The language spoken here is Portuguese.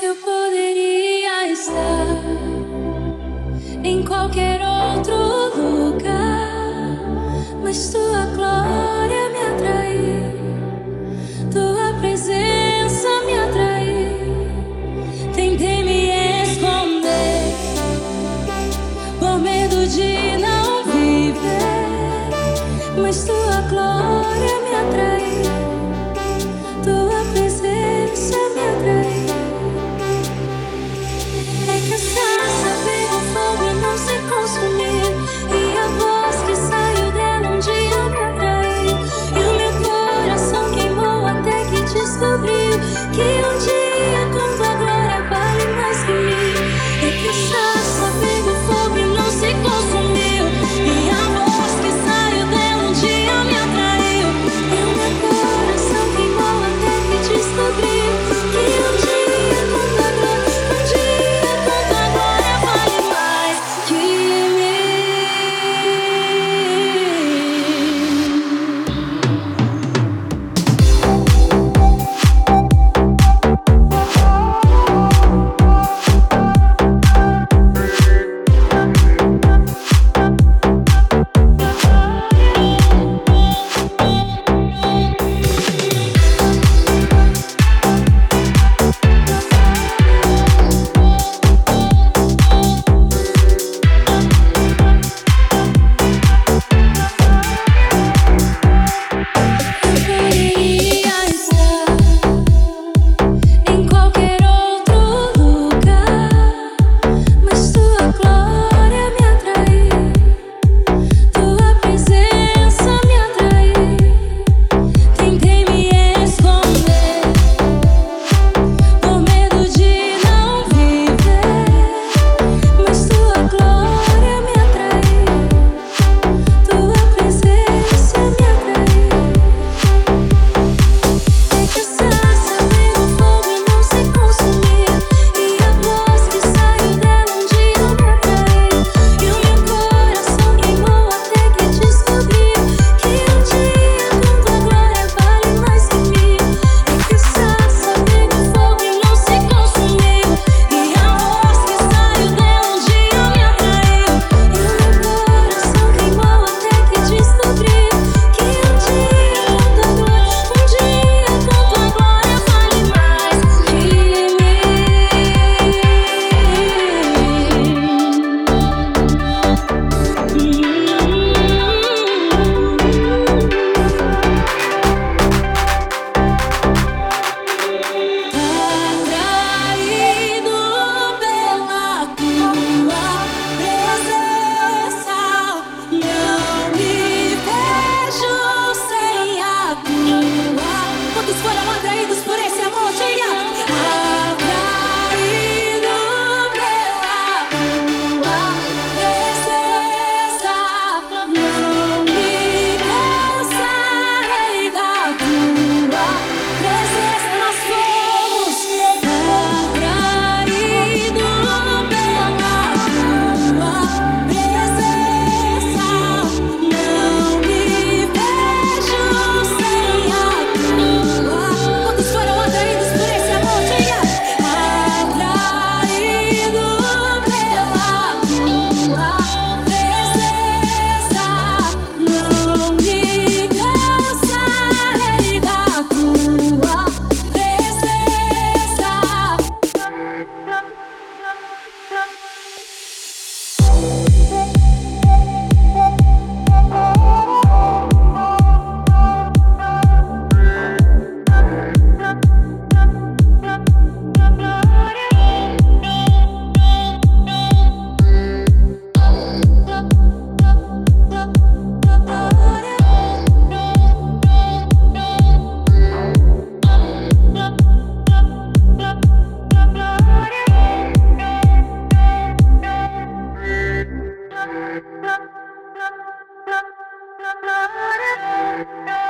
Eu poderia estar em qualquer outro lugar, mas tu 给勇气 Bye.